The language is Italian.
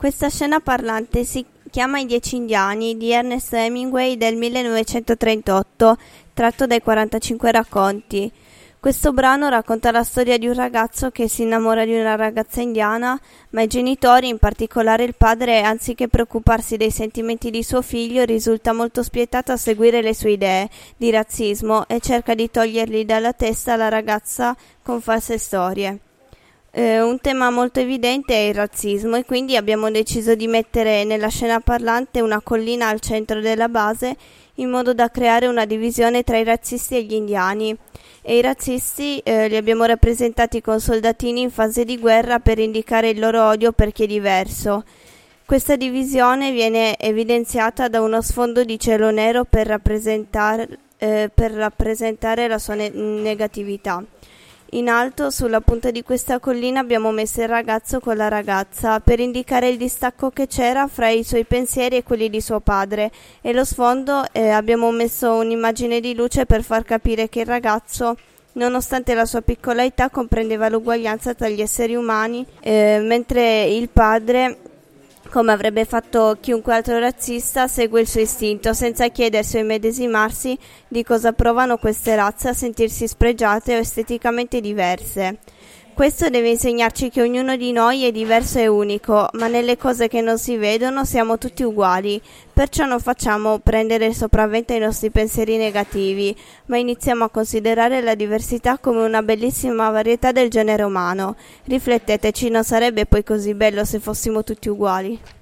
Questa scena parlante si chiama I Dieci Indiani di Ernest Hemingway del 1938, tratto dai 45 racconti. Questo brano racconta la storia di un ragazzo che si innamora di una ragazza indiana, ma i genitori, in particolare il padre, anziché preoccuparsi dei sentimenti di suo figlio, risulta molto spietato a seguire le sue idee di razzismo e cerca di togliergli dalla testa la ragazza con false storie. Eh, un tema molto evidente è il razzismo e quindi abbiamo deciso di mettere nella scena parlante una collina al centro della base in modo da creare una divisione tra i razzisti e gli indiani. E i razzisti eh, li abbiamo rappresentati con soldatini in fase di guerra per indicare il loro odio per chi è diverso. Questa divisione viene evidenziata da uno sfondo di cielo nero per rappresentare, eh, per rappresentare la sua ne- negatività. In alto, sulla punta di questa collina, abbiamo messo il ragazzo con la ragazza per indicare il distacco che c'era fra i suoi pensieri e quelli di suo padre. E lo sfondo eh, abbiamo messo un'immagine di luce per far capire che il ragazzo nonostante la sua piccola età comprendeva l'uguaglianza tra gli esseri umani, eh, mentre il padre come avrebbe fatto chiunque altro razzista, segue il suo istinto senza chiedersi o immedesimarsi di cosa provano queste razze a sentirsi spregiate o esteticamente diverse. Questo deve insegnarci che ognuno di noi è diverso e unico, ma nelle cose che non si vedono siamo tutti uguali, perciò non facciamo prendere il sopravvento ai nostri pensieri negativi, ma iniziamo a considerare la diversità come una bellissima varietà del genere umano. Rifletteteci, non sarebbe poi così bello se fossimo tutti uguali.